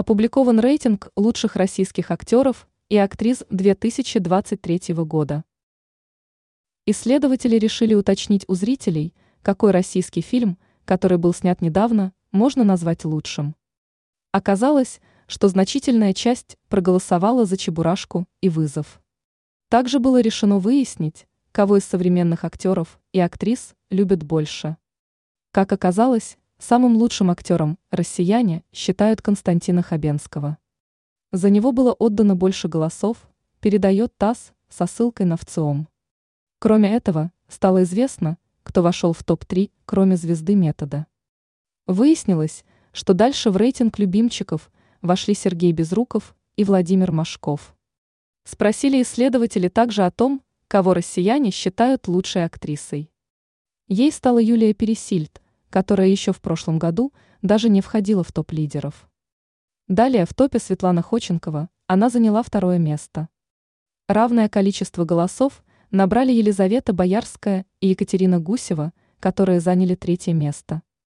Опубликован рейтинг лучших российских актеров и актрис 2023 года. Исследователи решили уточнить у зрителей, какой российский фильм, который был снят недавно, можно назвать лучшим. Оказалось, что значительная часть проголосовала за «Чебурашку» и «Вызов». Также было решено выяснить, кого из современных актеров и актрис любят больше. Как оказалось, самым лучшим актером россияне считают Константина Хабенского. За него было отдано больше голосов, передает ТАСС со ссылкой на ВЦИОМ. Кроме этого, стало известно, кто вошел в топ-3, кроме звезды метода. Выяснилось, что дальше в рейтинг любимчиков вошли Сергей Безруков и Владимир Машков. Спросили исследователи также о том, кого россияне считают лучшей актрисой. Ей стала Юлия Пересильд, которая еще в прошлом году даже не входила в топ-лидеров. Далее в топе Светлана Ходченкова, она заняла второе место. Равное количество голосов набрали Елизавета Боярская и Екатерина Гусева, которые заняли третье место.